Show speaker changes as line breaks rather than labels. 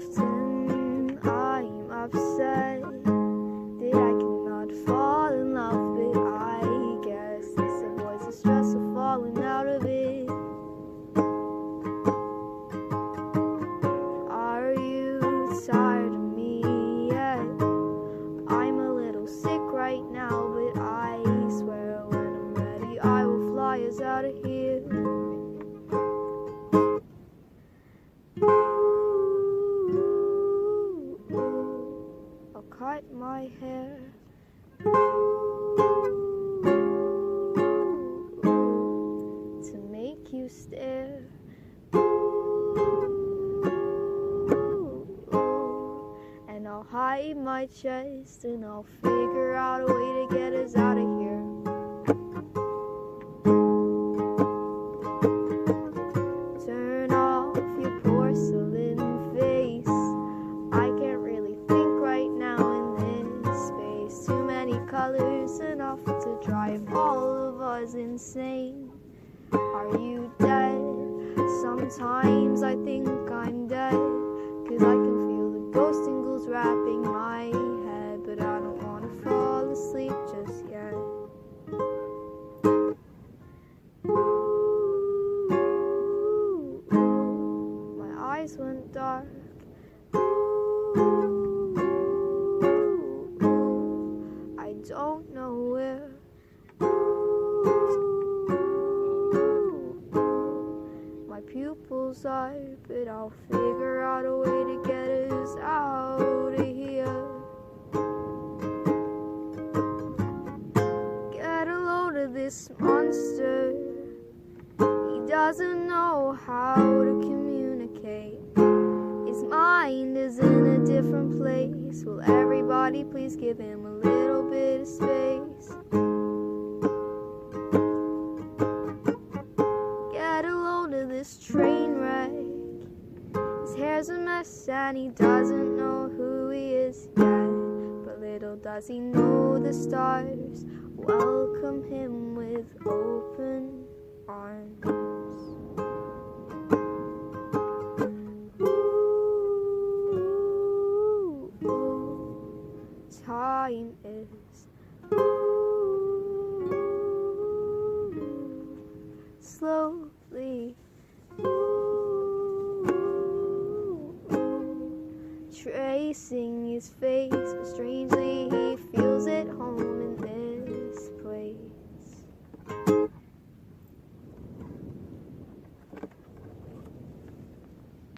often I'm upset that I cannot fall in love, but I guess this avoids the stress of falling out of it. Are you tired of me yet? I'm a little sick right now, but I swear when I'm ready, I will fly us out of here. cut my hair. To make you stare. And I'll hide my chest and I'll figure out a way to get us out of here. Us insane. Are you dead? Sometimes I think I'm dead. Cause I can feel the ghost tingles wrapping my head. But I don't wanna fall asleep just yet. Ooh, my eyes went dark. Ooh, but I'll figure out a way to get us out of here. Get a load of this monster. He doesn't know how to communicate. His mind is in a different place. Will everybody please give him a little bit of space? And he doesn't know who he is yet. But little does he know the stars welcome him with open arms. Ooh, time is ooh, slowly facing his face, but strangely he feels at home in this.